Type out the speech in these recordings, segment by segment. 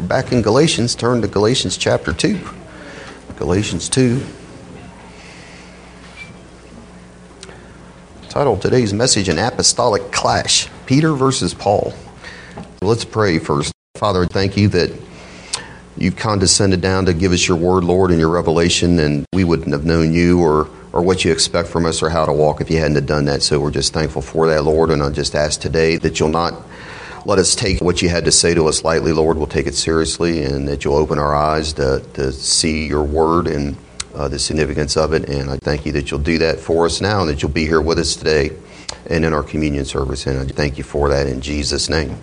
We're back in Galatians. Turn to Galatians chapter 2. Galatians 2. Title today's message An Apostolic Clash Peter versus Paul. Let's pray first. Father, thank you that you've condescended down to give us your word, Lord, and your revelation, and we wouldn't have known you or, or what you expect from us or how to walk if you hadn't have done that. So we're just thankful for that, Lord, and I just ask today that you'll not let us take what you had to say to us lightly, Lord. We'll take it seriously, and that you'll open our eyes to, to see your word and uh, the significance of it. And I thank you that you'll do that for us now and that you'll be here with us today and in our communion service. And I thank you for that in Jesus' name.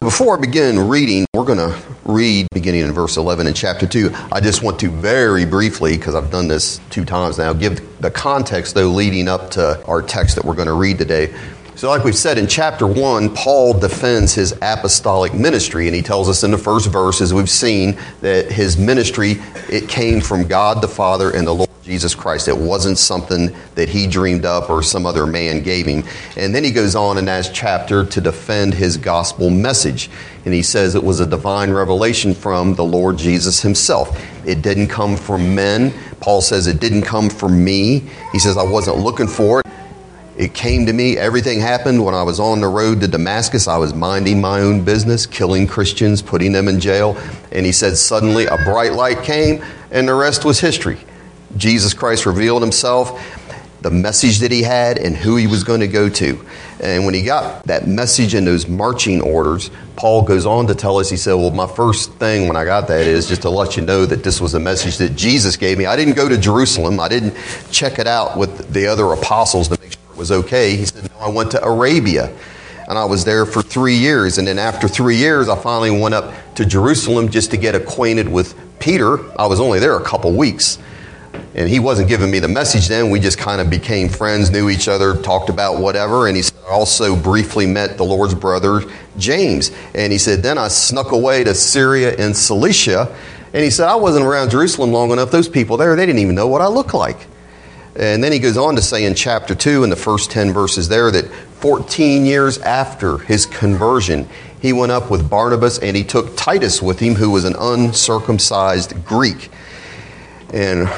Before I begin reading, we're going to read beginning in verse 11 in chapter 2. I just want to very briefly, because I've done this two times now, give the context, though, leading up to our text that we're going to read today. So, like we've said in chapter 1, Paul defends his apostolic ministry, and he tells us in the first verse, as we've seen, that his ministry, it came from God the Father and the Lord Jesus Christ. It wasn't something that he dreamed up or some other man gave him. And then he goes on in that chapter to defend his gospel message. And he says it was a divine revelation from the Lord Jesus himself. It didn't come from men. Paul says it didn't come from me. He says I wasn't looking for it. It came to me. Everything happened when I was on the road to Damascus. I was minding my own business, killing Christians, putting them in jail. And he said, suddenly a bright light came, and the rest was history. Jesus Christ revealed himself, the message that he had, and who he was going to go to. And when he got that message and those marching orders, Paul goes on to tell us, he said, Well, my first thing when I got that is just to let you know that this was a message that Jesus gave me. I didn't go to Jerusalem, I didn't check it out with the other apostles to was okay. He said, No, I went to Arabia and I was there for three years. And then after three years, I finally went up to Jerusalem just to get acquainted with Peter. I was only there a couple weeks. And he wasn't giving me the message then. We just kind of became friends, knew each other, talked about whatever. And he also briefly met the Lord's brother, James. And he said, Then I snuck away to Syria and Cilicia. And he said, I wasn't around Jerusalem long enough. Those people there, they didn't even know what I looked like. And then he goes on to say in chapter 2, in the first 10 verses there, that 14 years after his conversion, he went up with Barnabas and he took Titus with him, who was an uncircumcised Greek. And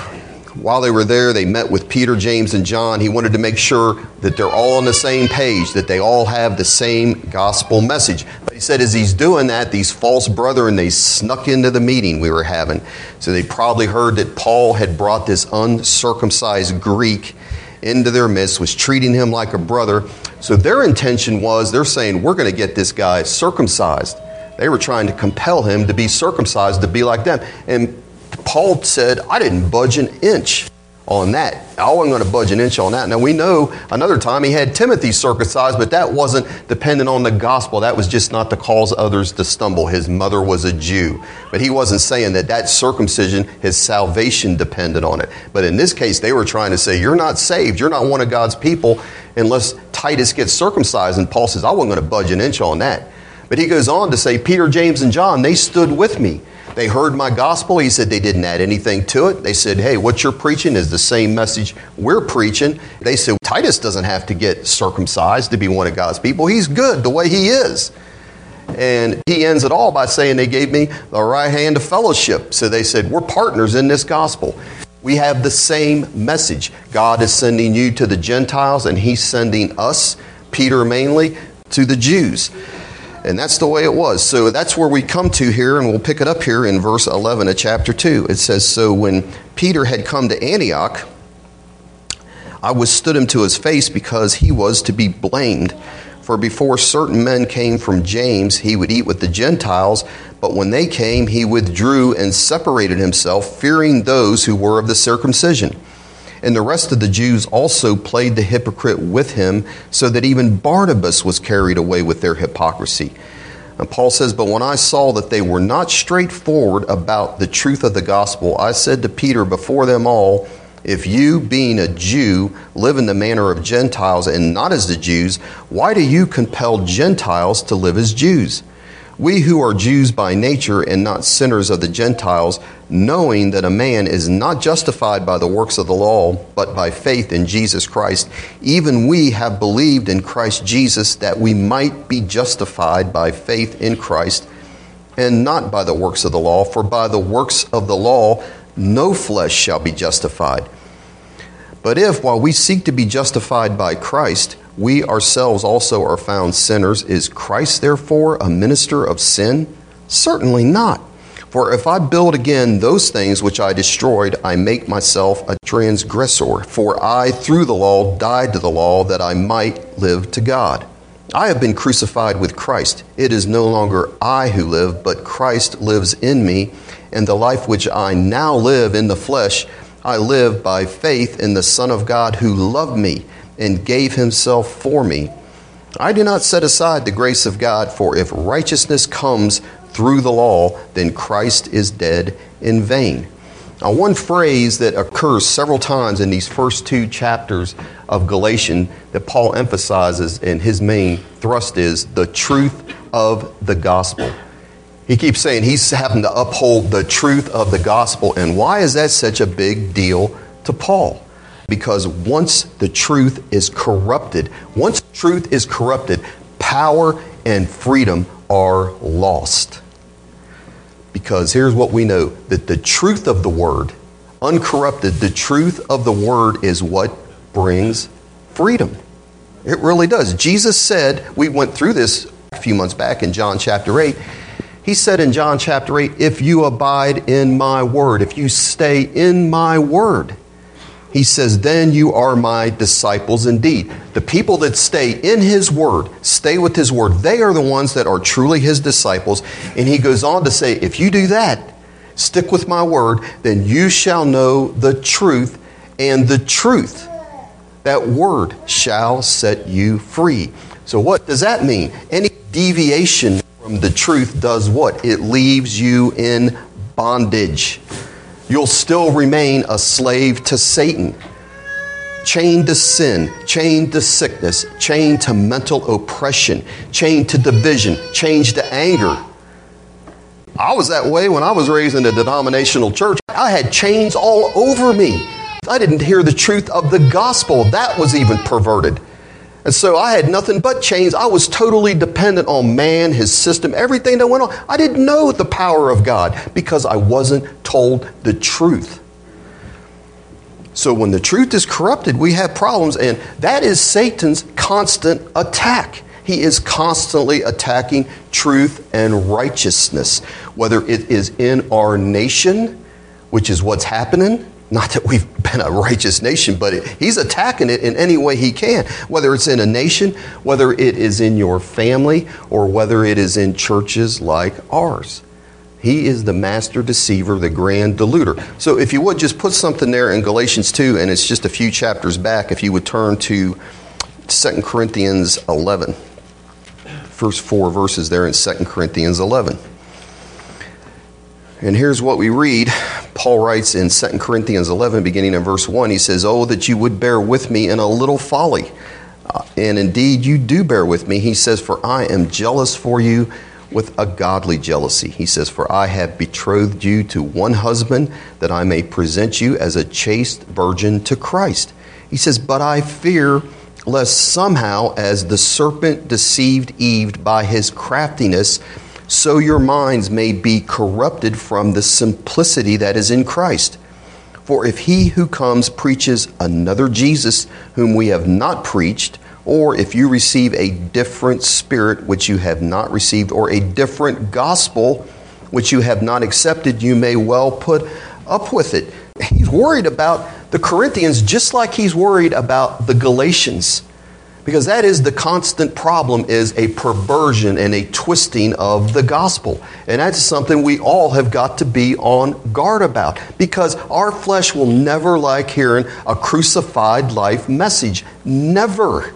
while they were there, they met with Peter, James, and John. He wanted to make sure that they're all on the same page, that they all have the same gospel message. But he said, as he's doing that, these false brethren, they snuck into the meeting we were having. So they probably heard that Paul had brought this uncircumcised Greek into their midst, was treating him like a brother. So their intention was, they're saying, we're going to get this guy circumcised. They were trying to compel him to be circumcised, to be like them. And Paul said, I didn't budge an inch on that. I wasn't going to budge an inch on that. Now, we know another time he had Timothy circumcised, but that wasn't dependent on the gospel. That was just not to cause others to stumble. His mother was a Jew. But he wasn't saying that that circumcision, his salvation depended on it. But in this case, they were trying to say, You're not saved. You're not one of God's people unless Titus gets circumcised. And Paul says, I wasn't going to budge an inch on that. But he goes on to say, Peter, James, and John, they stood with me. They heard my gospel. He said they didn't add anything to it. They said, hey, what you're preaching is the same message we're preaching. They said, Titus doesn't have to get circumcised to be one of God's people. He's good the way he is. And he ends it all by saying they gave me the right hand of fellowship. So they said, we're partners in this gospel. We have the same message. God is sending you to the Gentiles, and he's sending us, Peter mainly, to the Jews. And that's the way it was. So that's where we come to here, and we'll pick it up here in verse 11 of chapter 2. It says, So when Peter had come to Antioch, I withstood him to his face because he was to be blamed. For before certain men came from James, he would eat with the Gentiles, but when they came, he withdrew and separated himself, fearing those who were of the circumcision. And the rest of the Jews also played the hypocrite with him, so that even Barnabas was carried away with their hypocrisy. And Paul says, But when I saw that they were not straightforward about the truth of the gospel, I said to Peter before them all, If you, being a Jew, live in the manner of Gentiles and not as the Jews, why do you compel Gentiles to live as Jews? We who are Jews by nature and not sinners of the Gentiles, knowing that a man is not justified by the works of the law, but by faith in Jesus Christ, even we have believed in Christ Jesus that we might be justified by faith in Christ and not by the works of the law, for by the works of the law no flesh shall be justified. But if, while we seek to be justified by Christ, we ourselves also are found sinners, is Christ therefore a minister of sin? Certainly not. For if I build again those things which I destroyed, I make myself a transgressor. For I, through the law, died to the law that I might live to God. I have been crucified with Christ. It is no longer I who live, but Christ lives in me. And the life which I now live in the flesh, I live by faith in the Son of God who loved me and gave himself for me. I do not set aside the grace of God, for if righteousness comes through the law, then Christ is dead in vain. Now, one phrase that occurs several times in these first two chapters of Galatians that Paul emphasizes in his main thrust is the truth of the gospel. He keeps saying he's having to uphold the truth of the gospel. And why is that such a big deal to Paul? Because once the truth is corrupted, once truth is corrupted, power and freedom are lost. Because here's what we know that the truth of the word, uncorrupted, the truth of the word is what brings freedom. It really does. Jesus said, we went through this a few months back in John chapter 8. He said in John chapter 8, if you abide in my word, if you stay in my word, he says, Then you are my disciples indeed. The people that stay in his word, stay with his word, they are the ones that are truly his disciples. And he goes on to say, If you do that, stick with my word, then you shall know the truth, and the truth, that word, shall set you free. So, what does that mean? Any deviation from the truth does what? It leaves you in bondage you'll still remain a slave to Satan, chained to sin, chained to sickness, chained to mental oppression, chained to division, chained to anger. I was that way when I was raised in a denominational church. I had chains all over me. I didn't hear the truth of the gospel. That was even perverted. And so I had nothing but chains. I was totally dependent on man, his system, everything that went on. I didn't know the power of God because I wasn't told the truth. So when the truth is corrupted, we have problems, and that is Satan's constant attack. He is constantly attacking truth and righteousness, whether it is in our nation, which is what's happening, not that we've been a righteous nation, but it, he's attacking it in any way he can, whether it's in a nation, whether it is in your family, or whether it is in churches like ours. He is the master deceiver, the grand deluder. So, if you would just put something there in Galatians 2, and it's just a few chapters back, if you would turn to 2 Corinthians 11, first four verses there in 2 Corinthians 11. And here's what we read. Paul writes in 2 Corinthians 11, beginning in verse 1, he says, Oh, that you would bear with me in a little folly. Uh, and indeed, you do bear with me. He says, For I am jealous for you with a godly jealousy. He says, For I have betrothed you to one husband, that I may present you as a chaste virgin to Christ. He says, But I fear lest somehow, as the serpent deceived Eve by his craftiness, so your minds may be corrupted from the simplicity that is in Christ. For if he who comes preaches another Jesus whom we have not preached, or if you receive a different spirit which you have not received, or a different gospel which you have not accepted, you may well put up with it. He's worried about the Corinthians just like he's worried about the Galatians because that is the constant problem is a perversion and a twisting of the gospel. And that's something we all have got to be on guard about. Because our flesh will never like hearing a crucified life message. Never.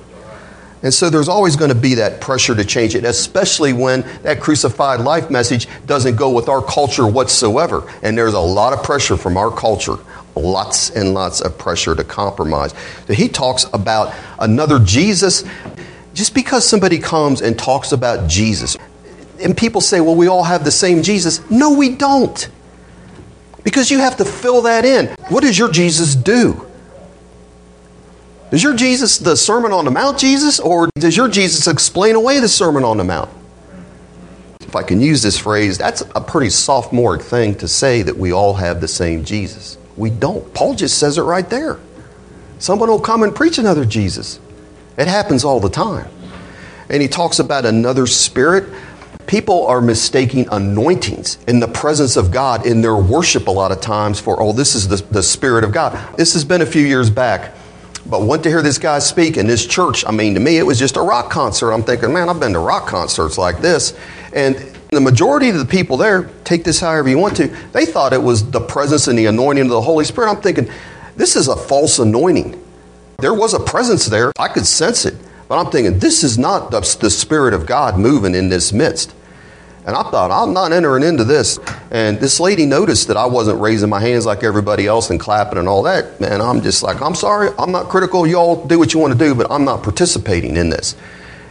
And so there's always going to be that pressure to change it, especially when that crucified life message doesn't go with our culture whatsoever. And there's a lot of pressure from our culture, lots and lots of pressure to compromise. He talks about another Jesus. Just because somebody comes and talks about Jesus, and people say, well, we all have the same Jesus. No, we don't. Because you have to fill that in. What does your Jesus do? Is your Jesus the Sermon on the Mount Jesus, or does your Jesus explain away the Sermon on the Mount? if I can use this phrase, that's a pretty sophomoric thing to say that we all have the same Jesus. We don't. Paul just says it right there. Someone will come and preach another Jesus. It happens all the time. And he talks about another spirit. People are mistaking anointings in the presence of God in their worship a lot of times for, oh, this is the, the Spirit of God. This has been a few years back, but went to hear this guy speak in this church. I mean, to me, it was just a rock concert. I'm thinking, man, I've been to rock concerts like this. And the majority of the people there, take this however you want to, they thought it was the presence and the anointing of the Holy Spirit. I'm thinking, this is a false anointing. There was a presence there, I could sense it. But I'm thinking, this is not the, the Spirit of God moving in this midst. And I thought, I'm not entering into this. And this lady noticed that I wasn't raising my hands like everybody else and clapping and all that. Man, I'm just like, I'm sorry, I'm not critical. You all do what you want to do, but I'm not participating in this.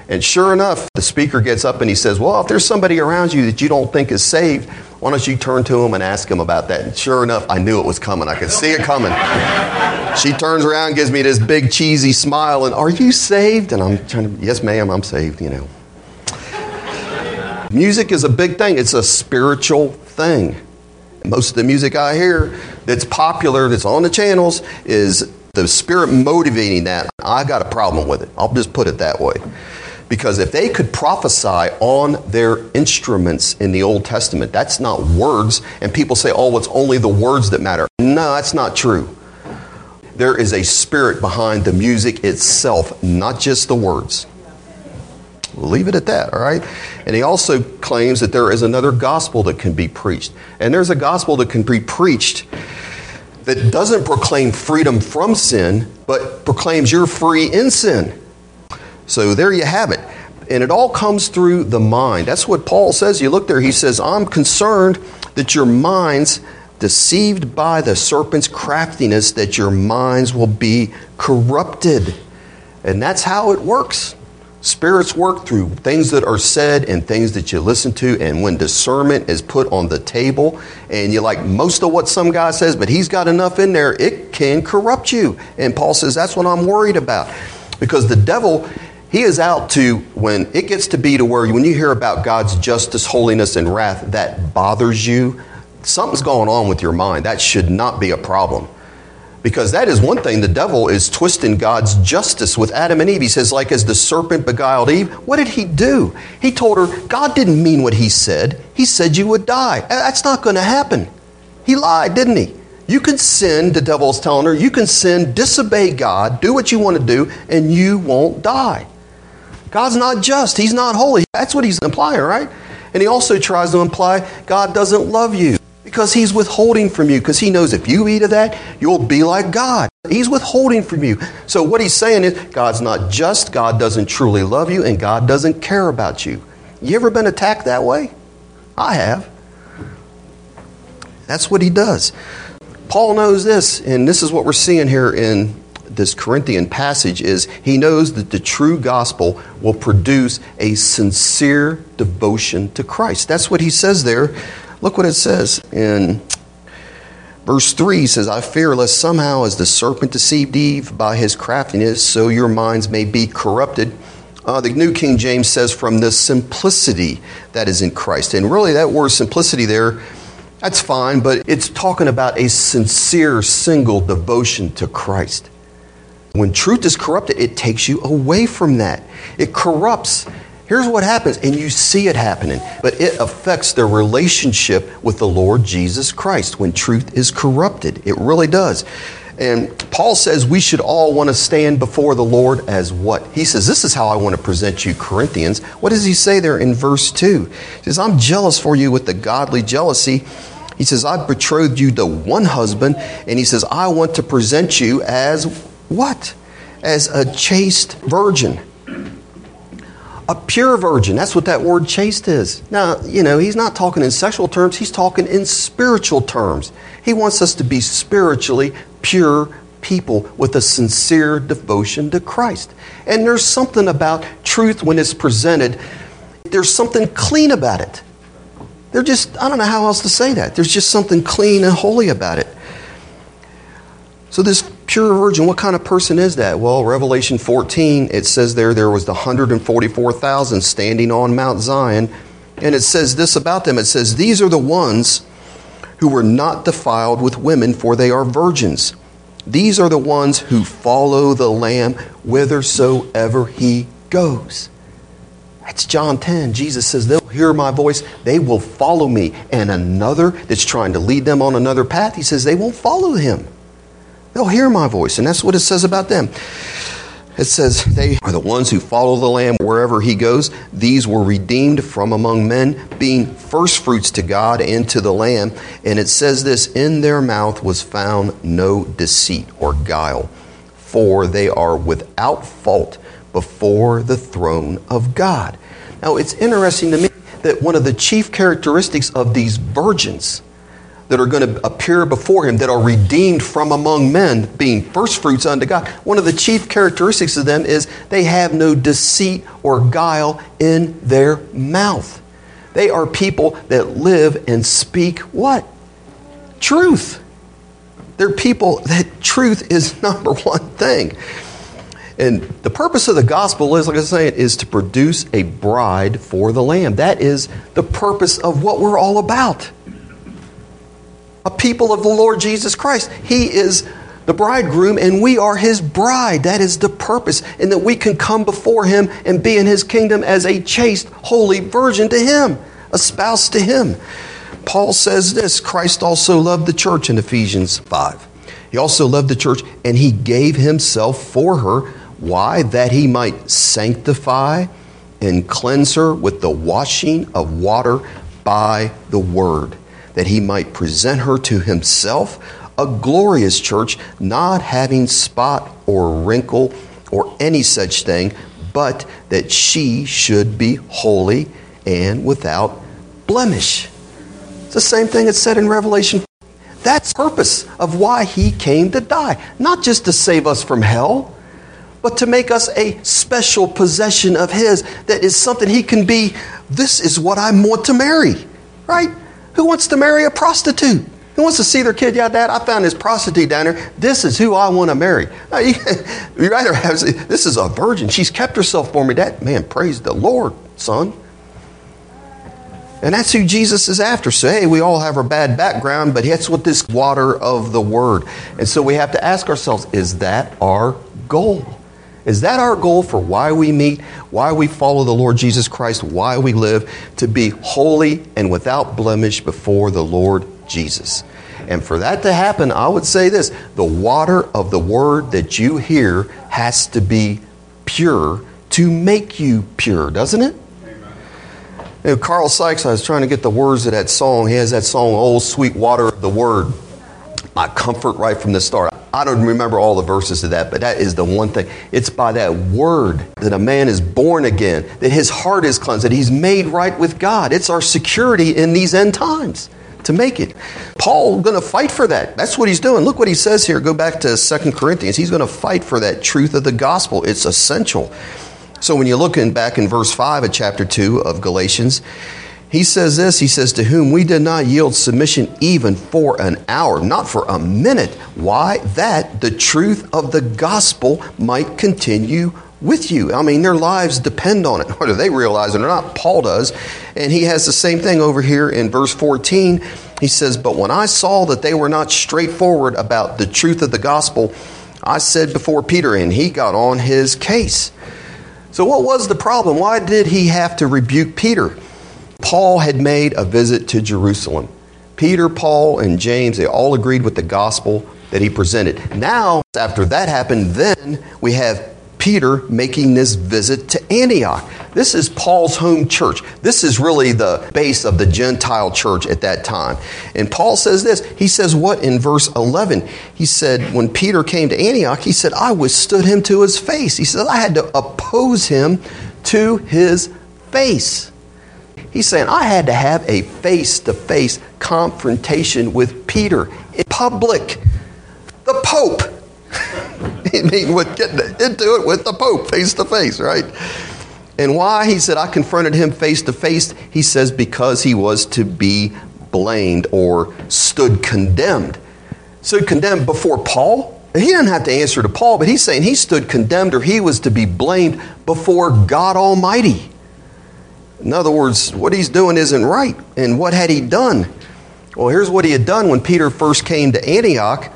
And sure enough, the speaker gets up and he says, Well, if there's somebody around you that you don't think is saved, why don't you turn to him and ask him about that? And sure enough, I knew it was coming. I could see it coming. she turns around, gives me this big cheesy smile, and are you saved? And I'm trying to, yes, ma'am, I'm saved, you know. music is a big thing, it's a spiritual thing. Most of the music I hear that's popular, that's on the channels, is the spirit motivating that. I got a problem with it. I'll just put it that way. Because if they could prophesy on their instruments in the Old Testament, that's not words. And people say, oh, it's only the words that matter. No, that's not true. There is a spirit behind the music itself, not just the words. We'll leave it at that, all right? And he also claims that there is another gospel that can be preached. And there's a gospel that can be preached that doesn't proclaim freedom from sin, but proclaims you're free in sin. So there you have it. And it all comes through the mind. That's what Paul says. You look there, he says, I'm concerned that your minds, deceived by the serpent's craftiness, that your minds will be corrupted. And that's how it works. Spirits work through things that are said and things that you listen to. And when discernment is put on the table, and you like most of what some guy says, but he's got enough in there, it can corrupt you. And Paul says, That's what I'm worried about. Because the devil he is out to, when it gets to be to where when you hear about God's justice, holiness, and wrath, that bothers you, something's going on with your mind. That should not be a problem. Because that is one thing, the devil is twisting God's justice with Adam and Eve. He says, like as the serpent beguiled Eve, what did he do? He told her, God didn't mean what he said. He said you would die. That's not going to happen. He lied, didn't he? You can sin, the devil's telling her, you can sin, disobey God, do what you want to do, and you won't die. God's not just. He's not holy. That's what he's implying, right? And he also tries to imply God doesn't love you because he's withholding from you because he knows if you eat of that, you'll be like God. He's withholding from you. So what he's saying is God's not just, God doesn't truly love you, and God doesn't care about you. You ever been attacked that way? I have. That's what he does. Paul knows this, and this is what we're seeing here in this Corinthian passage is he knows that the true gospel will produce a sincere devotion to Christ. That's what he says there. Look what it says in verse 3 says, I fear lest somehow as the serpent deceived Eve by his craftiness, so your minds may be corrupted. Uh, the New King James says, from the simplicity that is in Christ. And really, that word simplicity there, that's fine, but it's talking about a sincere, single devotion to Christ. When truth is corrupted, it takes you away from that. It corrupts. Here's what happens, and you see it happening, but it affects their relationship with the Lord Jesus Christ when truth is corrupted. It really does. And Paul says we should all want to stand before the Lord as what? He says, This is how I want to present you, Corinthians. What does he say there in verse 2? He says, I'm jealous for you with the godly jealousy. He says, I've betrothed you to one husband, and he says, I want to present you as what? As a chaste virgin. A pure virgin. That's what that word chaste is. Now, you know, he's not talking in sexual terms, he's talking in spiritual terms. He wants us to be spiritually pure people with a sincere devotion to Christ. And there's something about truth when it's presented, there's something clean about it. They're just, I don't know how else to say that. There's just something clean and holy about it. So, this pure virgin, what kind of person is that? Well, Revelation 14, it says there there was the 144,000 standing on Mount Zion, And it says this about them it says, These are the ones who were not defiled with women, for they are virgins. These are the ones who follow the Lamb whithersoever he goes. That's John 10. Jesus says, They'll hear my voice, they will follow me. And another that's trying to lead them on another path, he says, they won't follow him. They'll hear my voice. And that's what it says about them. It says, They are the ones who follow the Lamb wherever he goes. These were redeemed from among men, being firstfruits to God and to the Lamb. And it says this In their mouth was found no deceit or guile, for they are without fault before the throne of God. Now, it's interesting to me that one of the chief characteristics of these virgins that are going to appear before him that are redeemed from among men, being firstfruits unto God. One of the chief characteristics of them is they have no deceit or guile in their mouth. They are people that live and speak what? Truth. They're people that truth is number one thing. And the purpose of the gospel is, like I was saying, is to produce a bride for the Lamb. That is the purpose of what we're all about. A people of the Lord Jesus Christ. He is the bridegroom and we are his bride. That is the purpose. And that we can come before him and be in his kingdom as a chaste, holy virgin to him, a spouse to him. Paul says this Christ also loved the church in Ephesians 5. He also loved the church and he gave himself for her why? That he might sanctify and cleanse her with the washing of water by the word, that he might present her to himself a glorious church, not having spot or wrinkle or any such thing, but that she should be holy and without blemish. It's the same thing that's said in Revelation. That's purpose of why he came to die, not just to save us from hell but to make us a special possession of His that is something He can be. This is what I want to marry, right? Who wants to marry a prostitute? Who wants to see their kid? Yeah, Dad, I found this prostitute down there. This is who I want to marry. Uh, you rather have this is a virgin. She's kept herself for me. That man, praise the Lord, son. And that's who Jesus is after. So, hey, we all have our bad background, but that's what this water of the Word. And so we have to ask ourselves is that our goal? Is that our goal for why we meet, why we follow the Lord Jesus Christ, why we live? To be holy and without blemish before the Lord Jesus. And for that to happen, I would say this the water of the word that you hear has to be pure to make you pure, doesn't it? You know, Carl Sykes, I was trying to get the words of that song. He has that song, Old Sweet Water of the Word. My comfort right from the start. I don't remember all the verses of that, but that is the one thing. It's by that word that a man is born again, that his heart is cleansed, that he's made right with God. It's our security in these end times to make it. Paul going to fight for that. That's what he's doing. Look what he says here. Go back to Second Corinthians. He's going to fight for that truth of the gospel. It's essential. So when you look in, back in verse 5 of chapter 2 of Galatians, he says this He says, To whom we did not yield submission even for an hour, not for a minute. Why? That the truth of the gospel might continue with you. I mean, their lives depend on it, whether they realize it or not. Paul does. And he has the same thing over here in verse 14. He says, But when I saw that they were not straightforward about the truth of the gospel, I said before Peter, and he got on his case. So, what was the problem? Why did he have to rebuke Peter? Paul had made a visit to Jerusalem. Peter, Paul, and James, they all agreed with the gospel that he presented. Now, after that happened, then we have Peter making this visit to Antioch. This is Paul's home church. This is really the base of the Gentile church at that time. And Paul says this. He says what in verse 11? He said, when Peter came to Antioch, he said, I withstood him to his face. He said, I had to oppose him to his face. He's saying, I had to have a face to face confrontation with Peter in public. The Pope. I mean, with getting into it with the Pope face to face, right? And why? He said, I confronted him face to face. He says, because he was to be blamed or stood condemned. Stood condemned before Paul? He didn't have to answer to Paul, but he's saying he stood condemned or he was to be blamed before God Almighty. In other words, what he's doing isn't right. And what had he done? Well, here's what he had done when Peter first came to Antioch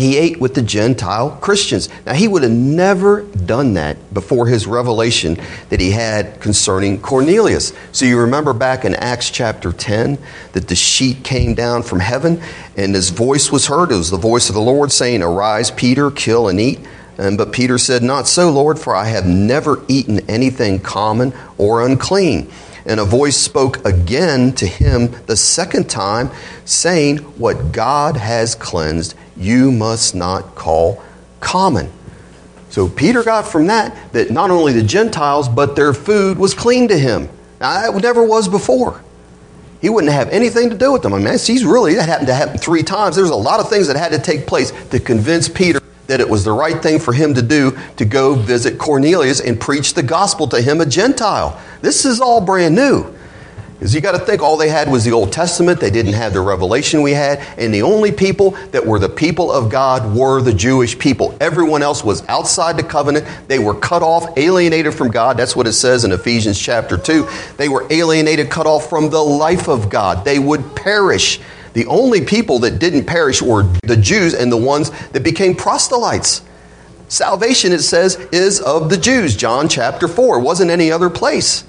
he ate with the Gentile Christians. Now, he would have never done that before his revelation that he had concerning Cornelius. So, you remember back in Acts chapter 10 that the sheet came down from heaven and his voice was heard. It was the voice of the Lord saying, Arise, Peter, kill and eat. And, but Peter said, Not so, Lord, for I have never eaten anything common or unclean. And a voice spoke again to him the second time, saying, What God has cleansed, you must not call common. So Peter got from that that not only the Gentiles, but their food was clean to him. Now, that never was before. He wouldn't have anything to do with them. I mean, he's really, that happened to happen three times. There's a lot of things that had to take place to convince Peter that it was the right thing for him to do to go visit Cornelius and preach the gospel to him, a Gentile. This is all brand new. Because you got to think all they had was the Old Testament. They didn't have the revelation we had. And the only people that were the people of God were the Jewish people. Everyone else was outside the covenant. They were cut off, alienated from God. That's what it says in Ephesians chapter 2. They were alienated, cut off from the life of God. They would perish. The only people that didn't perish were the Jews and the ones that became proselytes. Salvation, it says, is of the Jews. John chapter 4. It wasn't any other place.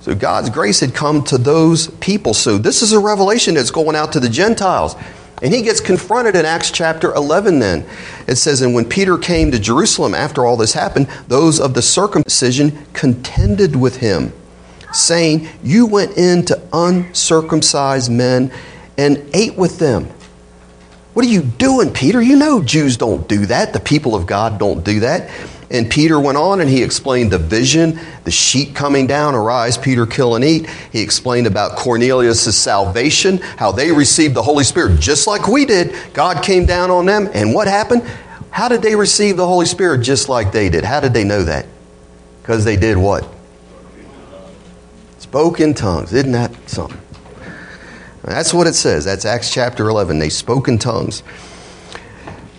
So God's grace had come to those people. So this is a revelation that's going out to the Gentiles. And he gets confronted in Acts chapter 11 then. It says, And when Peter came to Jerusalem after all this happened, those of the circumcision contended with him, saying, You went in to uncircumcised men and ate with them. What are you doing, Peter? You know Jews don't do that. The people of God don't do that. And Peter went on and he explained the vision, the sheep coming down, arise, Peter, kill and eat. He explained about Cornelius' salvation, how they received the Holy Spirit just like we did. God came down on them, and what happened? How did they receive the Holy Spirit just like they did? How did they know that? Because they did what? Spoke in tongues. Isn't that something? That's what it says. That's Acts chapter 11. They spoke in tongues.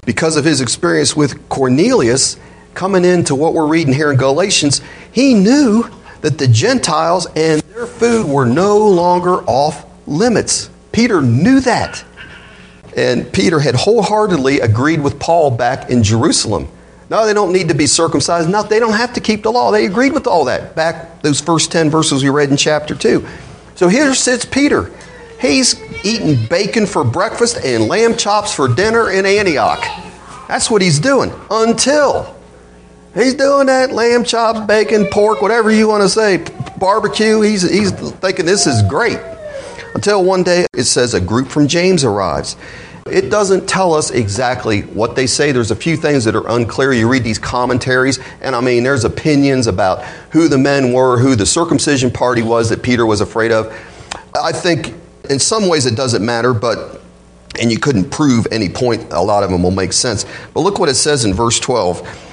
Because of his experience with Cornelius, coming into what we're reading here in Galatians, he knew that the Gentiles and their food were no longer off limits. Peter knew that. And Peter had wholeheartedly agreed with Paul back in Jerusalem. No, they don't need to be circumcised. No, they don't have to keep the law. They agreed with all that back those first 10 verses we read in chapter 2. So here sits Peter. He's eating bacon for breakfast and lamb chops for dinner in Antioch. That's what he's doing until He's doing that lamb chops, bacon, pork, whatever you want to say, barbecue. He's, he's thinking this is great. Until one day it says a group from James arrives. It doesn't tell us exactly what they say. There's a few things that are unclear. You read these commentaries, and I mean, there's opinions about who the men were, who the circumcision party was that Peter was afraid of. I think in some ways it doesn't matter, but, and you couldn't prove any point, a lot of them will make sense. But look what it says in verse 12.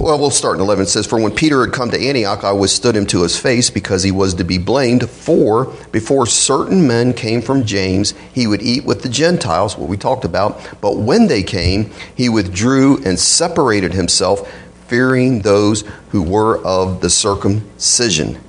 Well, we'll start in 11. It says, For when Peter had come to Antioch, I withstood him to his face because he was to be blamed. For before certain men came from James, he would eat with the Gentiles, what we talked about. But when they came, he withdrew and separated himself, fearing those who were of the circumcision.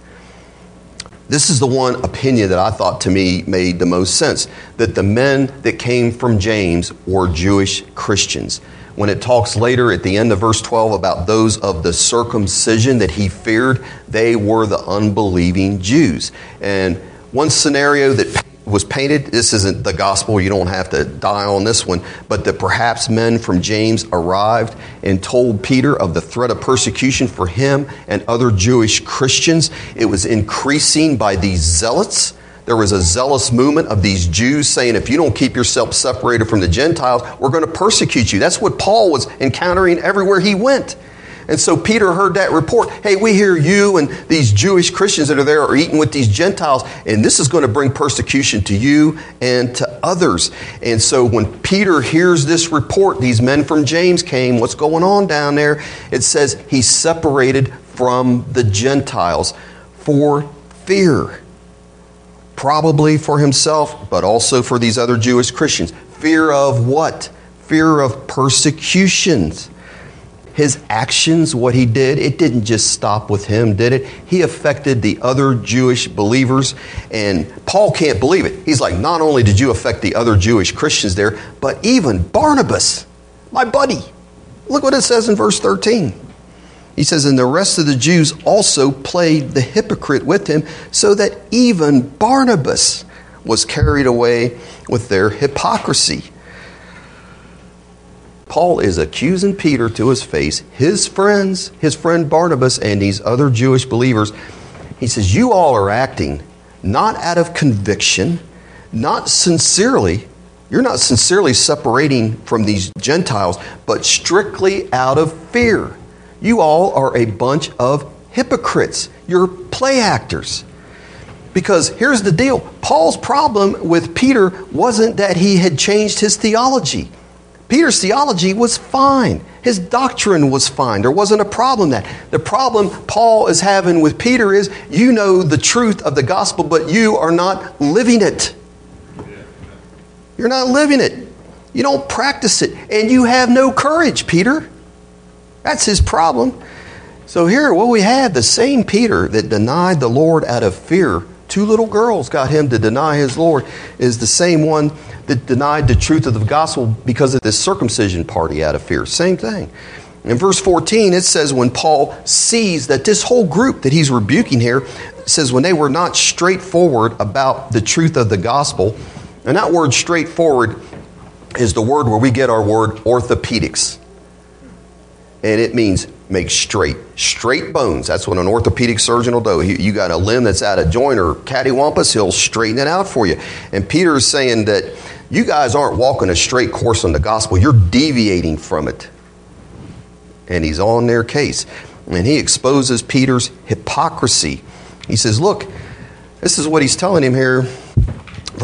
This is the one opinion that I thought to me made the most sense that the men that came from James were Jewish Christians when it talks later at the end of verse 12 about those of the circumcision that he feared, they were the unbelieving Jews. And one scenario that was painted, this isn't the gospel, you don't have to die on this one, but that perhaps men from James arrived and told Peter of the threat of persecution for him and other Jewish Christians. It was increasing by these zealots there was a zealous movement of these Jews saying, if you don't keep yourself separated from the Gentiles, we're going to persecute you. That's what Paul was encountering everywhere he went. And so Peter heard that report. Hey, we hear you and these Jewish Christians that are there are eating with these Gentiles, and this is going to bring persecution to you and to others. And so when Peter hears this report, these men from James came, what's going on down there? It says he's separated from the Gentiles for fear probably for himself, but also for these other Jewish Christians. Fear of what? Fear of persecutions. His actions, what he did, it didn't just stop with him, did it? He affected the other Jewish believers. And Paul can't believe it. He's like, not only did you affect the other Jewish Christians there, but even Barnabas, my buddy. Look what it says in verse 13. He says, And the rest of the Jews also played the hypocrite with him, so that even Barnabas was carried away with their hypocrisy. Paul is accusing Peter to his face, his friends, his friend Barnabas, and these other Jewish believers. He says, You all are acting not out of conviction, not sincerely. You're not sincerely separating from these Gentiles, but strictly out of fear. You all are a bunch of hypocrites. You're play actors. Because here's the deal Paul's problem with Peter wasn't that he had changed his theology. Peter's theology was fine. His doctrine was fine. There wasn't a problem that. The problem Paul is having with Peter is you know the truth of the gospel, but you are not living it. You're not living it. You don't practice it. And you have no courage, Peter. That's his problem. So here, what we have, the same Peter that denied the Lord out of fear, two little girls got him to deny his Lord, is the same one that denied the truth of the gospel because of this circumcision party out of fear. Same thing. In verse 14, it says when Paul sees that this whole group that he's rebuking here says when they were not straightforward about the truth of the gospel, and that word straightforward is the word where we get our word orthopedics. And it means make straight. Straight bones. That's what an orthopedic surgeon will do. You got a limb that's out of joint or cattywampus, he'll straighten it out for you. And Peter is saying that you guys aren't walking a straight course on the gospel, you're deviating from it. And he's on their case. And he exposes Peter's hypocrisy. He says, Look, this is what he's telling him here.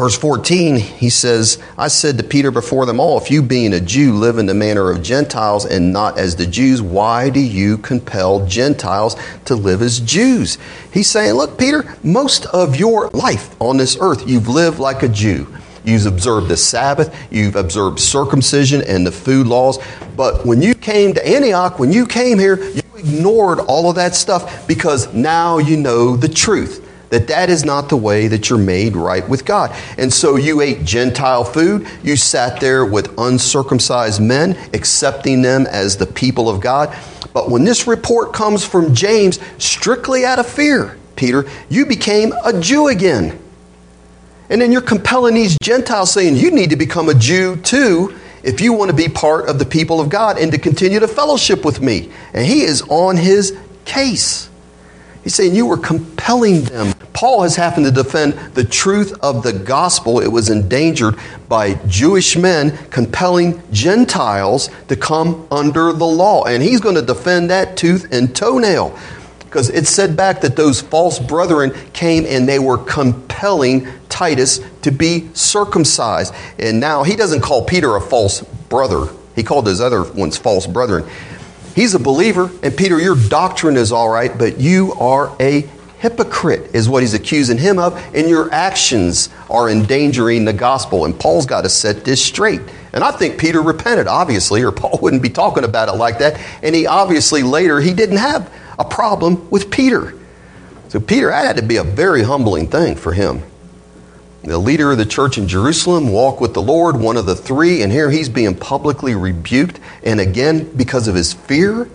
Verse 14, he says, I said to Peter before them all, if you being a Jew live in the manner of Gentiles and not as the Jews, why do you compel Gentiles to live as Jews? He's saying, Look, Peter, most of your life on this earth, you've lived like a Jew. You've observed the Sabbath, you've observed circumcision and the food laws. But when you came to Antioch, when you came here, you ignored all of that stuff because now you know the truth that that is not the way that you're made right with God. And so you ate Gentile food, you sat there with uncircumcised men, accepting them as the people of God. But when this report comes from James, strictly out of fear, Peter, you became a Jew again. And then you're compelling these Gentiles saying, you need to become a Jew too if you want to be part of the people of God and to continue to fellowship with me. And he is on his case. He's saying you were compelling them. Paul has happened to defend the truth of the gospel. It was endangered by Jewish men compelling Gentiles to come under the law. And he's going to defend that tooth and toenail. Because it said back that those false brethren came and they were compelling Titus to be circumcised. And now he doesn't call Peter a false brother, he called his other ones false brethren. He's a believer, and Peter, your doctrine is all right, but you are a hypocrite, is what he's accusing him of, and your actions are endangering the gospel. And Paul's got to set this straight. And I think Peter repented, obviously, or Paul wouldn't be talking about it like that. And he obviously later, he didn't have a problem with Peter. So, Peter, that had to be a very humbling thing for him. The leader of the church in Jerusalem walk with the Lord, one of the three, and here he's being publicly rebuked. And again, because of his fear.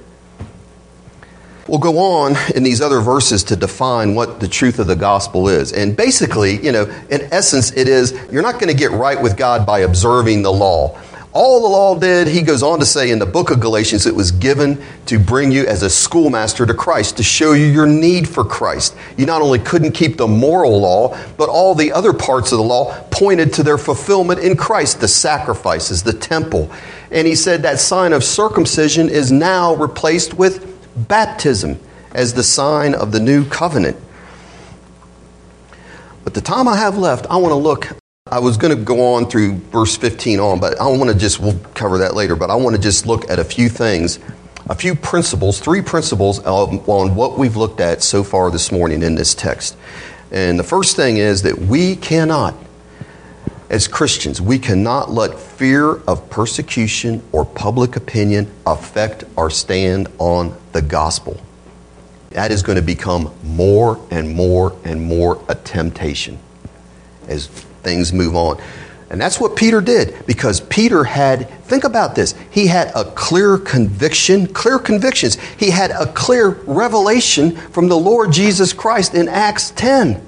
We'll go on in these other verses to define what the truth of the gospel is. And basically, you know, in essence, it is you're not going to get right with God by observing the law. All the law did, he goes on to say in the book of Galatians, it was given to bring you as a schoolmaster to Christ, to show you your need for Christ. You not only couldn't keep the moral law, but all the other parts of the law pointed to their fulfillment in Christ the sacrifices, the temple. And he said that sign of circumcision is now replaced with baptism as the sign of the new covenant. But the time I have left, I want to look I was going to go on through verse 15 on, but I want to just, we'll cover that later, but I want to just look at a few things, a few principles, three principles on what we've looked at so far this morning in this text. And the first thing is that we cannot, as Christians, we cannot let fear of persecution or public opinion affect our stand on the gospel. That is going to become more and more and more a temptation as things move on. And that's what Peter did because Peter had, think about this, he had a clear conviction, clear convictions. He had a clear revelation from the Lord Jesus Christ in Acts 10.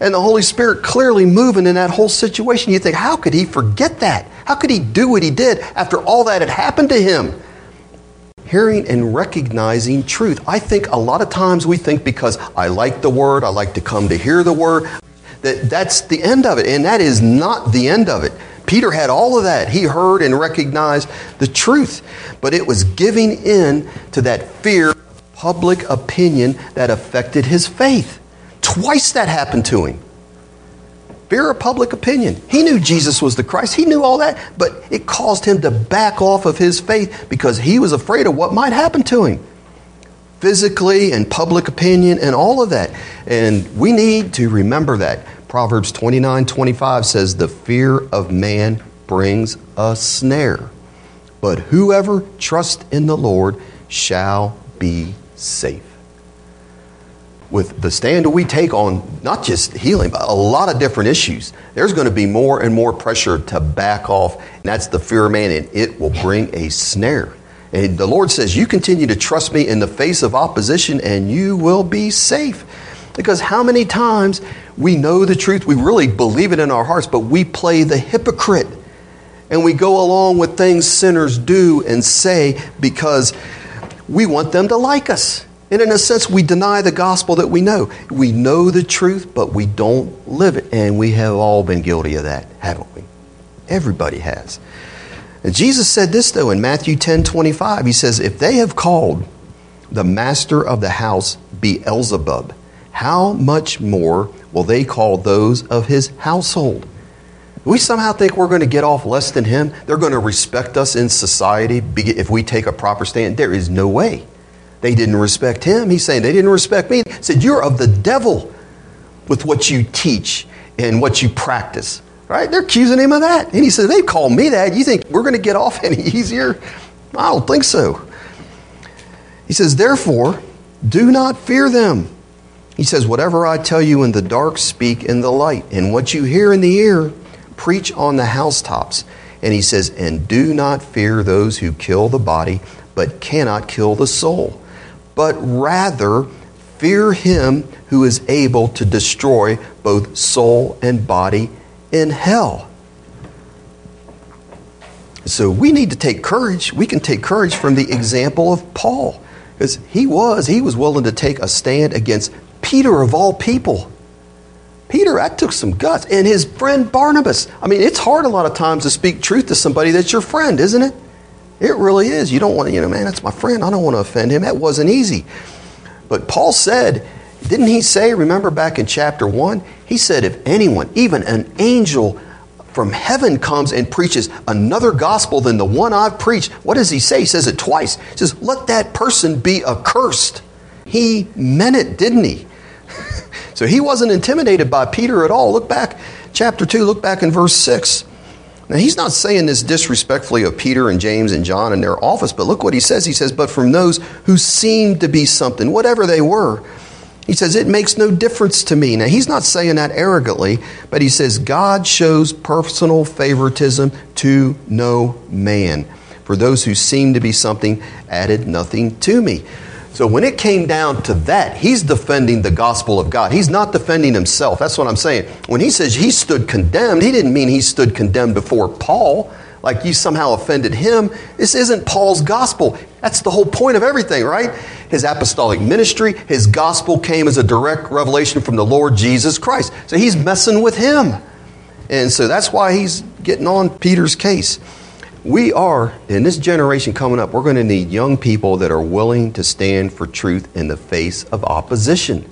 And the Holy Spirit clearly moving in that whole situation. You think, how could he forget that? How could he do what he did after all that had happened to him? Hearing and recognizing truth. I think a lot of times we think because I like the word, I like to come to hear the word, that that's the end of it. And that is not the end of it. Peter had all of that. He heard and recognized the truth. But it was giving in to that fear of public opinion that affected his faith. Twice that happened to him. Fear of public opinion. He knew Jesus was the Christ. He knew all that, but it caused him to back off of his faith because he was afraid of what might happen to him physically and public opinion and all of that. And we need to remember that. Proverbs 29 25 says, The fear of man brings a snare, but whoever trusts in the Lord shall be safe. With the stand we take on not just healing, but a lot of different issues, there's going to be more and more pressure to back off. And that's the fear of man, and it will bring a snare. And the Lord says, You continue to trust me in the face of opposition, and you will be safe. Because how many times we know the truth, we really believe it in our hearts, but we play the hypocrite. And we go along with things sinners do and say because we want them to like us. And in a sense, we deny the gospel that we know. We know the truth, but we don't live it. And we have all been guilty of that, haven't we? Everybody has. And Jesus said this, though, in Matthew 10 25. He says, If they have called the master of the house Beelzebub, how much more will they call those of his household? We somehow think we're going to get off less than him. They're going to respect us in society if we take a proper stand. There is no way. They didn't respect him. He's saying they didn't respect me. He said, You're of the devil with what you teach and what you practice. Right? They're accusing him of that. And he said, They call me that. You think we're going to get off any easier? I don't think so. He says, Therefore, do not fear them. He says, Whatever I tell you in the dark, speak in the light. And what you hear in the ear, preach on the housetops. And he says, And do not fear those who kill the body, but cannot kill the soul. But rather, fear him who is able to destroy both soul and body in hell. So we need to take courage. We can take courage from the example of Paul. Because he was, he was willing to take a stand against Peter of all people. Peter, that took some guts. And his friend Barnabas. I mean, it's hard a lot of times to speak truth to somebody that's your friend, isn't it? It really is. You don't want to, you know, man, that's my friend. I don't want to offend him. That wasn't easy. But Paul said, didn't he say, remember back in chapter 1? He said, if anyone, even an angel from heaven comes and preaches another gospel than the one I've preached, what does he say? He says it twice. He says, let that person be accursed. He meant it, didn't he? so he wasn't intimidated by Peter at all. Look back, chapter 2, look back in verse 6. Now, he's not saying this disrespectfully of Peter and James and John in their office, but look what he says. He says, But from those who seemed to be something, whatever they were, he says, It makes no difference to me. Now, he's not saying that arrogantly, but he says, God shows personal favoritism to no man. For those who seemed to be something added nothing to me. So when it came down to that, he's defending the gospel of God. He's not defending himself. That's what I'm saying. When he says he stood condemned, he didn't mean he stood condemned before Paul like you somehow offended him. This isn't Paul's gospel. That's the whole point of everything, right? His apostolic ministry, his gospel came as a direct revelation from the Lord Jesus Christ. So he's messing with him. And so that's why he's getting on Peter's case. We are, in this generation coming up, we're going to need young people that are willing to stand for truth in the face of opposition.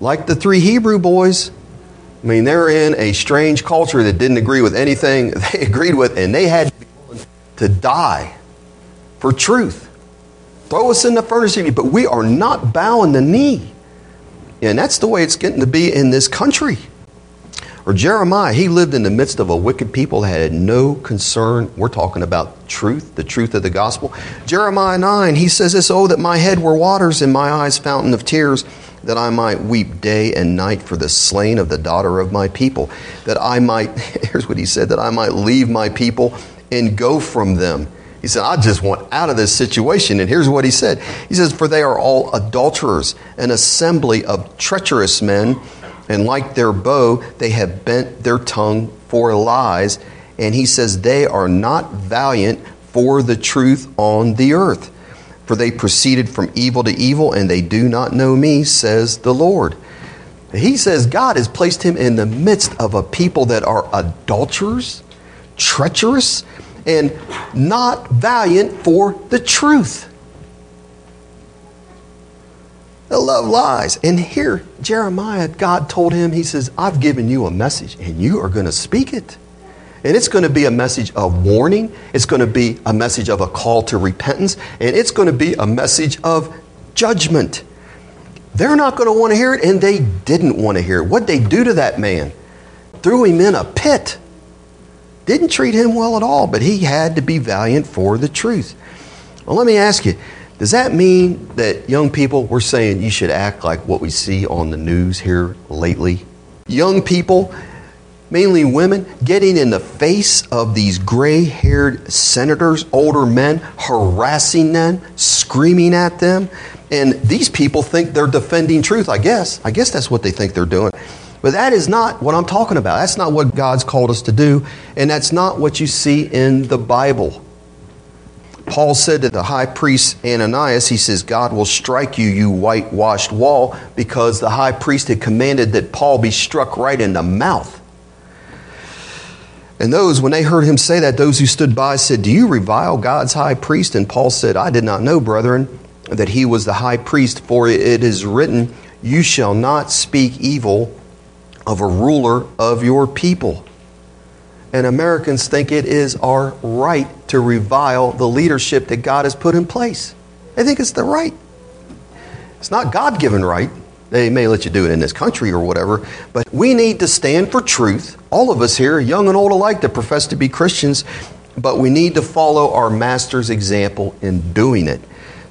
Like the three Hebrew boys, I mean, they're in a strange culture that didn't agree with anything they agreed with, and they had to die for truth. Throw us in the furnace, but we are not bowing the knee. And that's the way it's getting to be in this country. Jeremiah, he lived in the midst of a wicked people that had no concern. We're talking about truth, the truth of the gospel. Jeremiah 9, he says this Oh, that my head were waters and my eyes fountain of tears, that I might weep day and night for the slain of the daughter of my people. That I might, here's what he said, that I might leave my people and go from them. He said, I just want out of this situation. And here's what he said He says, For they are all adulterers, an assembly of treacherous men and like their bow, they have bent their tongue for lies. And he says, They are not valiant for the truth on the earth. For they proceeded from evil to evil, and they do not know me, says the Lord. He says God has placed him in the midst of a people that are adulterers, treacherous, and not valiant for the truth. They love lies. And here, Jeremiah, God told him, He says, I've given you a message and you are going to speak it. And it's going to be a message of warning. It's going to be a message of a call to repentance. And it's going to be a message of judgment. They're not going to want to hear it, and they didn't want to hear it. What'd they do to that man? Threw him in a pit. Didn't treat him well at all, but he had to be valiant for the truth. Well, let me ask you does that mean that young people, we're saying you should act like what we see on the news here lately? Young people, mainly women, getting in the face of these gray haired senators, older men, harassing them, screaming at them. And these people think they're defending truth, I guess. I guess that's what they think they're doing. But that is not what I'm talking about. That's not what God's called us to do. And that's not what you see in the Bible. Paul said to the high priest Ananias, he says, God will strike you, you whitewashed wall, because the high priest had commanded that Paul be struck right in the mouth. And those, when they heard him say that, those who stood by said, Do you revile God's high priest? And Paul said, I did not know, brethren, that he was the high priest, for it is written, You shall not speak evil of a ruler of your people and Americans think it is our right to revile the leadership that God has put in place. They think it's the right. It's not God given right. They may let you do it in this country or whatever, but we need to stand for truth. All of us here, young and old alike, that profess to be Christians, but we need to follow our Master's example in doing it.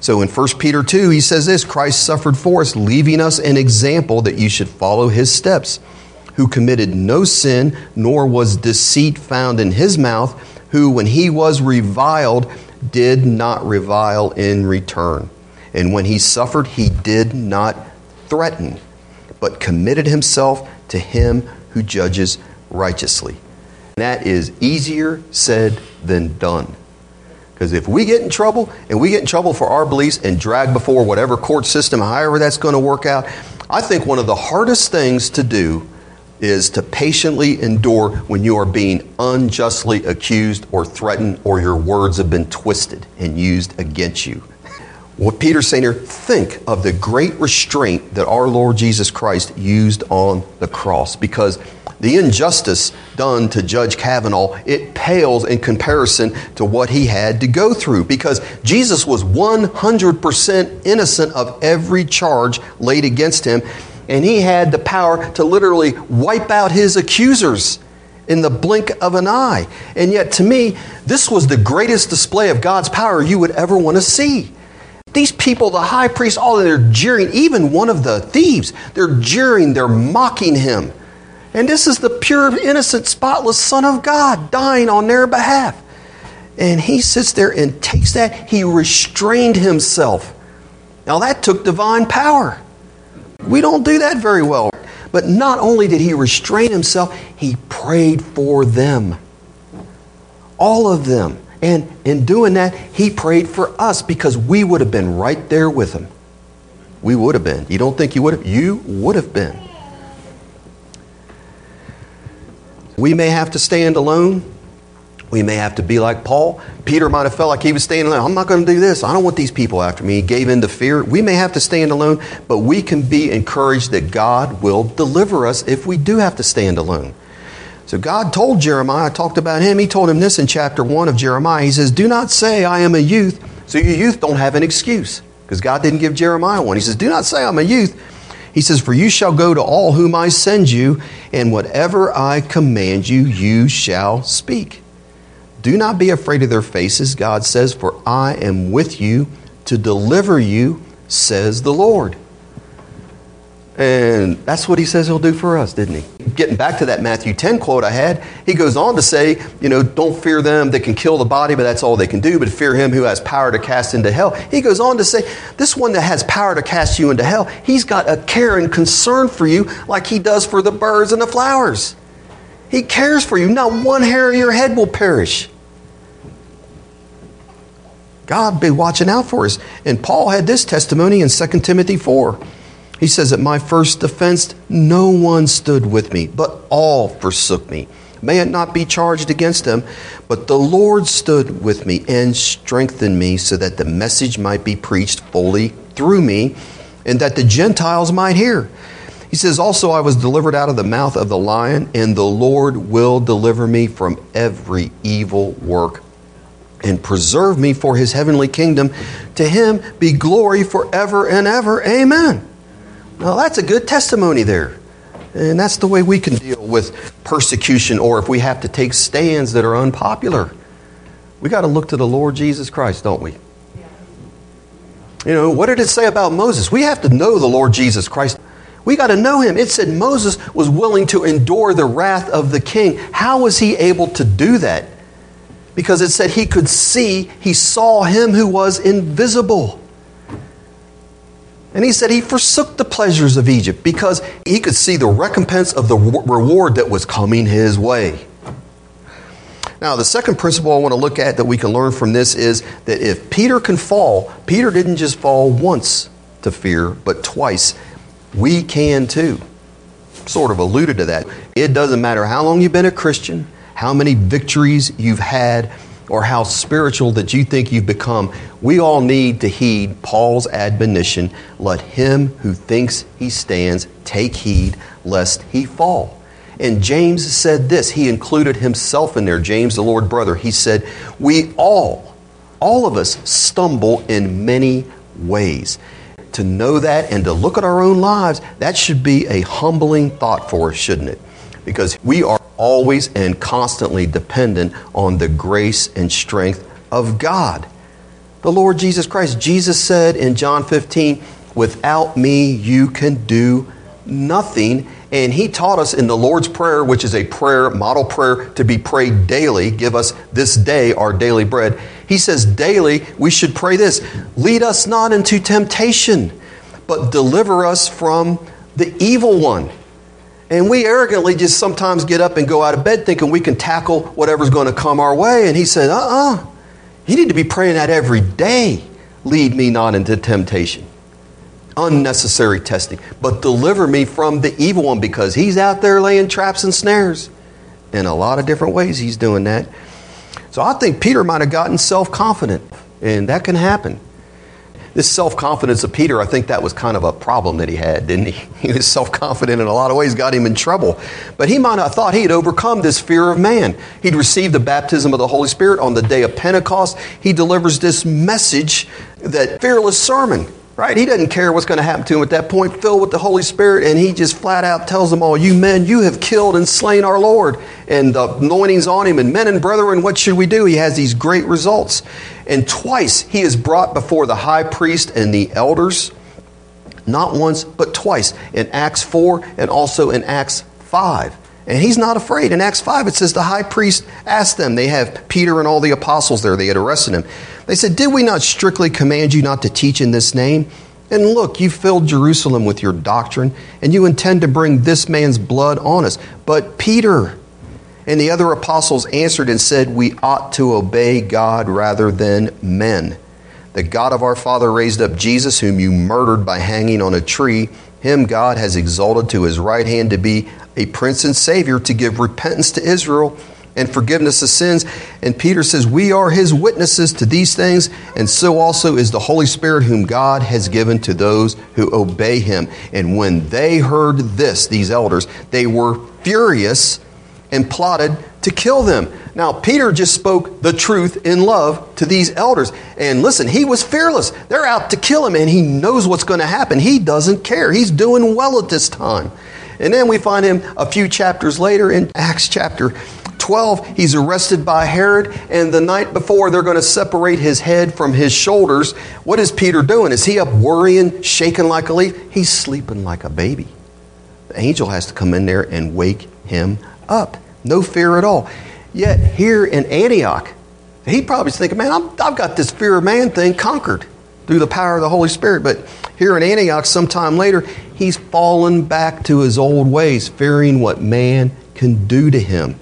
So in 1 Peter 2, he says this Christ suffered for us, leaving us an example that you should follow his steps who committed no sin, nor was deceit found in his mouth, who, when he was reviled, did not revile in return. And when he suffered, he did not threaten, but committed himself to him who judges righteously. And that is easier said than done. Because if we get in trouble, and we get in trouble for our beliefs and drag before whatever court system, however that's going to work out, I think one of the hardest things to do is to patiently endure when you are being unjustly accused or threatened or your words have been twisted and used against you. What Peter's saying here, think of the great restraint that our Lord Jesus Christ used on the cross because the injustice done to Judge Kavanaugh, it pales in comparison to what he had to go through because Jesus was 100% innocent of every charge laid against him and he had the power to literally wipe out his accusers in the blink of an eye. And yet, to me, this was the greatest display of God's power you would ever want to see. These people, the high priest, all they're jeering, even one of the thieves, they're jeering, they're mocking him. And this is the pure, innocent, spotless Son of God dying on their behalf. And he sits there and takes that. He restrained himself. Now, that took divine power. We don't do that very well. But not only did he restrain himself, he prayed for them. All of them. And in doing that, he prayed for us because we would have been right there with him. We would have been. You don't think you would have? You would have been. We may have to stand alone we may have to be like Paul. Peter might have felt like he was staying alone. I'm not going to do this. I don't want these people after me. He gave in to fear. We may have to stand alone, but we can be encouraged that God will deliver us if we do have to stand alone. So God told Jeremiah, I talked about him. He told him this in chapter 1 of Jeremiah. He says, Do not say, I am a youth. So your youth don't have an excuse because God didn't give Jeremiah one. He says, Do not say, I'm a youth. He says, For you shall go to all whom I send you, and whatever I command you, you shall speak. Do not be afraid of their faces, God says, for I am with you to deliver you, says the Lord. And that's what he says he'll do for us, didn't he? Getting back to that Matthew 10 quote I had, he goes on to say, you know, don't fear them that can kill the body, but that's all they can do, but fear him who has power to cast into hell. He goes on to say, this one that has power to cast you into hell, he's got a care and concern for you like he does for the birds and the flowers. He cares for you. Not one hair of your head will perish. God be watching out for us. And Paul had this testimony in 2 Timothy 4. He says, At my first defense, no one stood with me, but all forsook me. May it not be charged against them, but the Lord stood with me and strengthened me so that the message might be preached fully through me and that the Gentiles might hear. He says, Also, I was delivered out of the mouth of the lion, and the Lord will deliver me from every evil work and preserve me for his heavenly kingdom. To him be glory forever and ever. Amen. Well, that's a good testimony there. And that's the way we can deal with persecution or if we have to take stands that are unpopular. We got to look to the Lord Jesus Christ, don't we? You know, what did it say about Moses? We have to know the Lord Jesus Christ. We got to know him. It said Moses was willing to endure the wrath of the king. How was he able to do that? Because it said he could see, he saw him who was invisible. And he said he forsook the pleasures of Egypt because he could see the recompense of the reward that was coming his way. Now, the second principle I want to look at that we can learn from this is that if Peter can fall, Peter didn't just fall once to fear, but twice. We can too. Sort of alluded to that. It doesn't matter how long you've been a Christian, how many victories you've had, or how spiritual that you think you've become, we all need to heed Paul's admonition let him who thinks he stands take heed lest he fall. And James said this, he included himself in there, James, the Lord brother. He said, We all, all of us stumble in many ways. To know that and to look at our own lives, that should be a humbling thought for us, shouldn't it? Because we are always and constantly dependent on the grace and strength of God. The Lord Jesus Christ, Jesus said in John 15, Without me, you can do nothing. And he taught us in the Lord's Prayer, which is a prayer, model prayer to be prayed daily give us this day our daily bread. He says daily we should pray this lead us not into temptation, but deliver us from the evil one. And we arrogantly just sometimes get up and go out of bed thinking we can tackle whatever's going to come our way. And he said, uh uh-uh. uh You need to be praying that every day. Lead me not into temptation. Unnecessary testing. But deliver me from the evil one because he's out there laying traps and snares. In a lot of different ways, he's doing that. So I think Peter might have gotten self confident. And that can happen this self confidence of Peter, I think that was kind of a problem that he had, didn't he? He was self confident in a lot of ways, got him in trouble. But he might have thought he had overcome this fear of man. He'd received the baptism of the Holy Spirit on the day of Pentecost. He delivers this message, that fearless sermon right? He doesn't care what's going to happen to him at that point, filled with the Holy Spirit, and he just flat out tells them all, You men, you have killed and slain our Lord. And the anointing's on him, and men and brethren, what should we do? He has these great results. And twice he is brought before the high priest and the elders, not once, but twice, in Acts 4 and also in Acts 5. And he's not afraid. In Acts 5, it says the high priest asked them, they have Peter and all the apostles there, they had arrested him. They said, Did we not strictly command you not to teach in this name? And look, you filled Jerusalem with your doctrine, and you intend to bring this man's blood on us. But Peter and the other apostles answered and said, We ought to obey God rather than men. The God of our father raised up Jesus, whom you murdered by hanging on a tree. Him God has exalted to his right hand to be a prince and savior, to give repentance to Israel and forgiveness of sins. And Peter says, We are his witnesses to these things, and so also is the Holy Spirit, whom God has given to those who obey him. And when they heard this, these elders, they were furious and plotted to kill them. Now, Peter just spoke the truth in love to these elders. And listen, he was fearless. They're out to kill him, and he knows what's going to happen. He doesn't care. He's doing well at this time. And then we find him a few chapters later in Acts chapter 12. He's arrested by Herod, and the night before they're going to separate his head from his shoulders. What is Peter doing? Is he up worrying, shaking like a leaf? He's sleeping like a baby. The angel has to come in there and wake him up. No fear at all. Yet here in Antioch, he probably thinking, man, i have got this fear of man thing conquered through the power of the Holy Spirit. But here in Antioch, sometime later, he's fallen back to his old ways, fearing what man can do to him.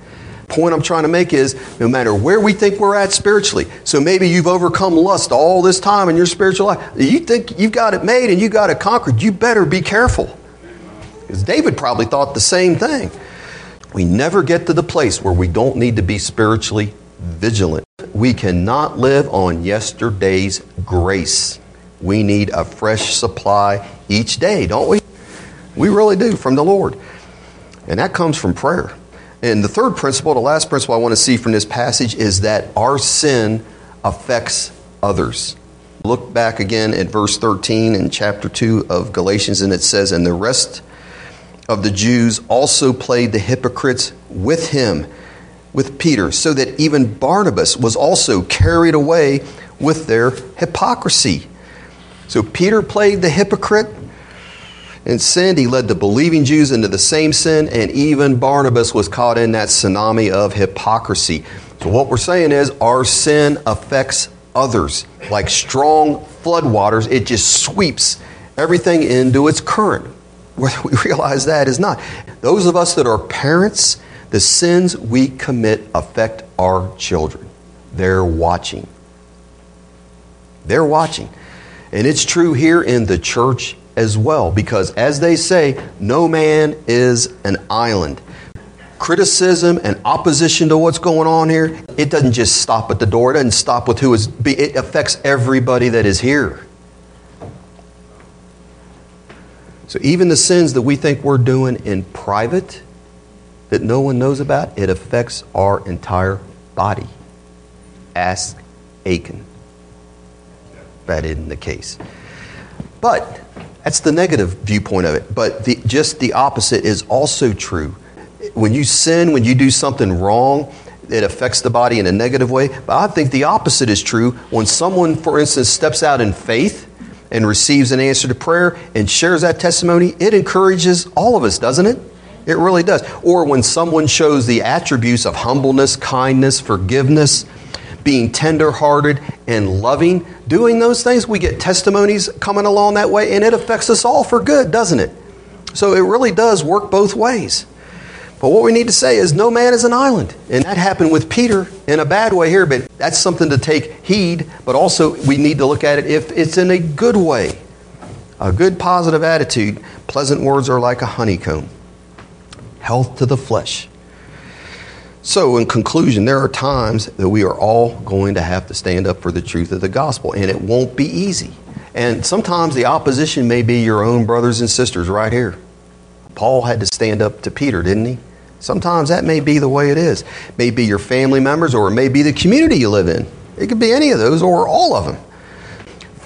Point I'm trying to make is no matter where we think we're at spiritually, so maybe you've overcome lust all this time in your spiritual life, you think you've got it made and you got it conquered, you better be careful. Because David probably thought the same thing. We never get to the place where we don't need to be spiritually vigilant. We cannot live on yesterday's grace. We need a fresh supply each day, don't we? We really do from the Lord. And that comes from prayer. And the third principle, the last principle I want to see from this passage is that our sin affects others. Look back again at verse 13 in chapter 2 of Galatians, and it says, And the rest of the Jews also played the hypocrites with him, with Peter, so that even Barnabas was also carried away with their hypocrisy. So Peter played the hypocrite and sinned. He led the believing Jews into the same sin, and even Barnabas was caught in that tsunami of hypocrisy. So, what we're saying is our sin affects others like strong floodwaters, it just sweeps everything into its current whether we realize that is not. Those of us that are parents, the sins we commit affect our children. They're watching. They're watching. And it's true here in the church as well, because as they say, no man is an island. Criticism and opposition to what's going on here, it doesn't just stop at the door. It doesn't stop with who is, it affects everybody that is here. So even the sins that we think we're doing in private that no one knows about, it affects our entire body. Ask Achan. That isn't the case. But that's the negative viewpoint of it. But the, just the opposite is also true. When you sin, when you do something wrong, it affects the body in a negative way. But I think the opposite is true. When someone, for instance, steps out in faith and receives an answer to prayer and shares that testimony, it encourages all of us, doesn't it? It really does. Or when someone shows the attributes of humbleness, kindness, forgiveness, being tenderhearted and loving, doing those things, we get testimonies coming along that way, and it affects us all for good, doesn't it? So it really does work both ways. But what we need to say is no man is an island. And that happened with Peter in a bad way here, but that's something to take heed. But also, we need to look at it if it's in a good way. A good positive attitude. Pleasant words are like a honeycomb, health to the flesh. So, in conclusion, there are times that we are all going to have to stand up for the truth of the gospel, and it won't be easy. And sometimes the opposition may be your own brothers and sisters right here. Paul had to stand up to Peter, didn't he? Sometimes that may be the way it is. It may be your family members or it may be the community you live in. It could be any of those or all of them.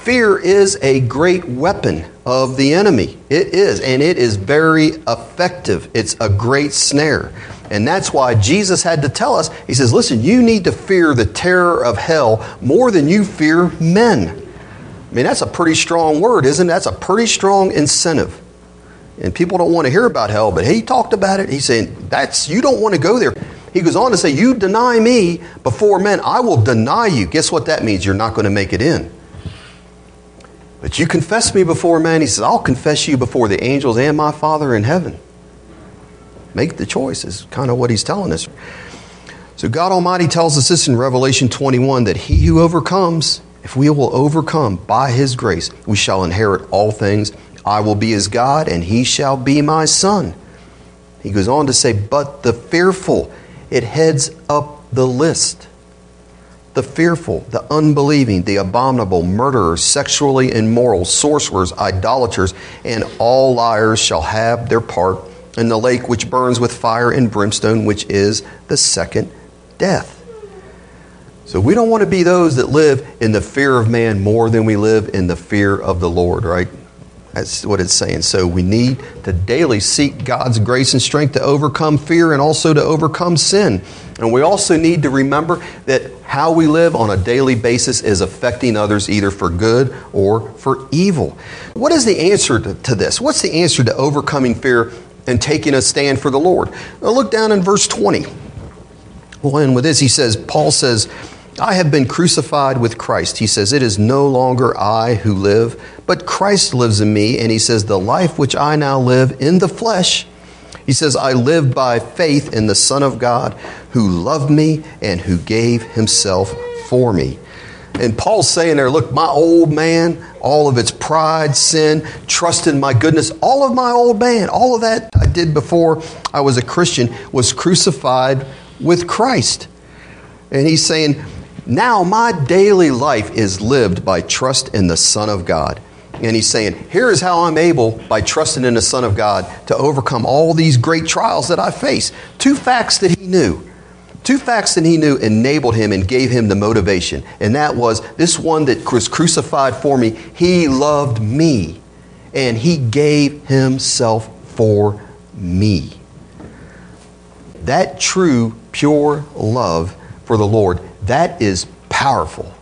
Fear is a great weapon of the enemy. It is, and it is very effective. It's a great snare. And that's why Jesus had to tell us, He says, listen, you need to fear the terror of hell more than you fear men. I mean, that's a pretty strong word, isn't it? That's a pretty strong incentive. And people don't want to hear about hell, but he talked about it. He said, That's you don't want to go there. He goes on to say, You deny me before men, I will deny you. Guess what that means? You're not going to make it in. But you confess me before men. He says, I'll confess you before the angels and my Father in heaven. Make the choice, is kind of what he's telling us. So God Almighty tells us this in Revelation 21 that he who overcomes, if we will overcome by his grace, we shall inherit all things I will be his God, and he shall be my son. He goes on to say, But the fearful, it heads up the list. The fearful, the unbelieving, the abominable, murderers, sexually immoral, sorcerers, idolaters, and all liars shall have their part in the lake which burns with fire and brimstone, which is the second death. So we don't want to be those that live in the fear of man more than we live in the fear of the Lord, right? That's what it's saying. So we need to daily seek God's grace and strength to overcome fear and also to overcome sin. And we also need to remember that how we live on a daily basis is affecting others either for good or for evil. What is the answer to, to this? What's the answer to overcoming fear and taking a stand for the Lord? Well, look down in verse 20. Well, and with this, he says, Paul says, I have been crucified with Christ. He says, It is no longer I who live, but Christ lives in me. And he says, The life which I now live in the flesh, he says, I live by faith in the Son of God who loved me and who gave himself for me. And Paul's saying there, look, my old man, all of its pride, sin, trust in my goodness, all of my old man, all of that I did before I was a Christian was crucified with Christ. And he's saying, now my daily life is lived by trust in the Son of God. And he's saying, Here is how I'm able, by trusting in the Son of God, to overcome all these great trials that I face. Two facts that he knew. Two facts that he knew enabled him and gave him the motivation. And that was this one that was crucified for me, he loved me. And he gave himself for me. That true, pure love for the Lord that is powerful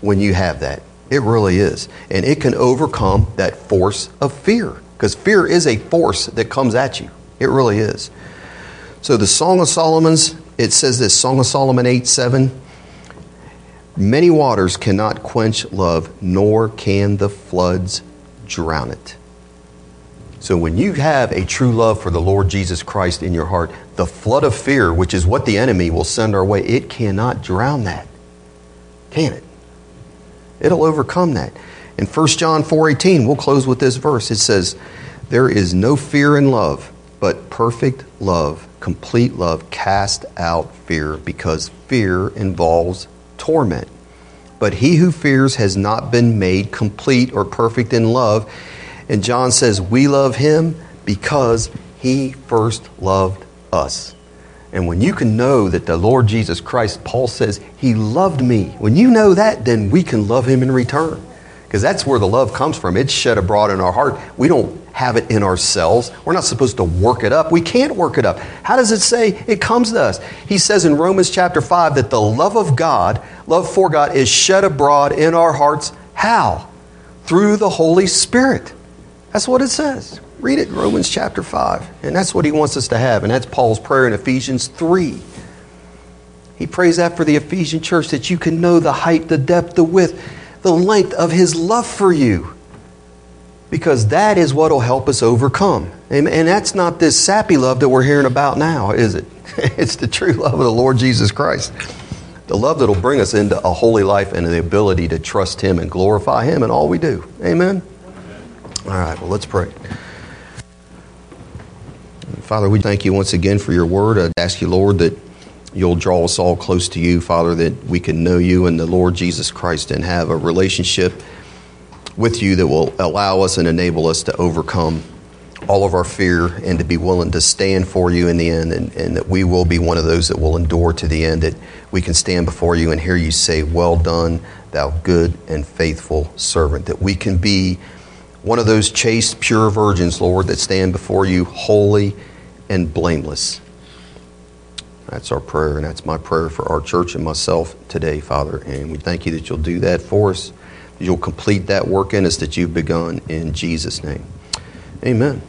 when you have that. It really is. And it can overcome that force of fear because fear is a force that comes at you. It really is. So the Song of Solomon's, it says this Song of Solomon 8 7. Many waters cannot quench love, nor can the floods drown it. So when you have a true love for the Lord Jesus Christ in your heart, the flood of fear, which is what the enemy will send our way, it cannot drown that. Can it? It'll overcome that. In 1 John 4:18, we'll close with this verse. It says, "There is no fear in love, but perfect love, complete love cast out fear, because fear involves torment. But he who fears has not been made complete or perfect in love." And John says, "We love him because he first loved us. And when you can know that the Lord Jesus Christ, Paul says, He loved me. When you know that, then we can love Him in return. Because that's where the love comes from. It's shed abroad in our heart. We don't have it in ourselves. We're not supposed to work it up. We can't work it up. How does it say it comes to us? He says in Romans chapter 5 that the love of God, love for God, is shed abroad in our hearts. How? Through the Holy Spirit. That's what it says. Read it in Romans chapter 5. And that's what he wants us to have. And that's Paul's prayer in Ephesians 3. He prays that for the Ephesian church that you can know the height, the depth, the width, the length of his love for you. Because that is what will help us overcome. And, and that's not this sappy love that we're hearing about now, is it? it's the true love of the Lord Jesus Christ. The love that will bring us into a holy life and the ability to trust him and glorify him in all we do. Amen? All right, well, let's pray. Father, we thank you once again for your word. I ask you, Lord, that you'll draw us all close to you, Father, that we can know you and the Lord Jesus Christ and have a relationship with you that will allow us and enable us to overcome all of our fear and to be willing to stand for you in the end, and, and, that we will be one of those that will endure to the end, that we can stand before you and hear you say, Well done, thou good and faithful servant, that we can be one of those chaste, pure virgins, Lord, that stand before you holy and blameless. That's our prayer, and that's my prayer for our church and myself today, Father. And we thank you that you'll do that for us, you'll complete that work in us that you've begun in Jesus' name. Amen.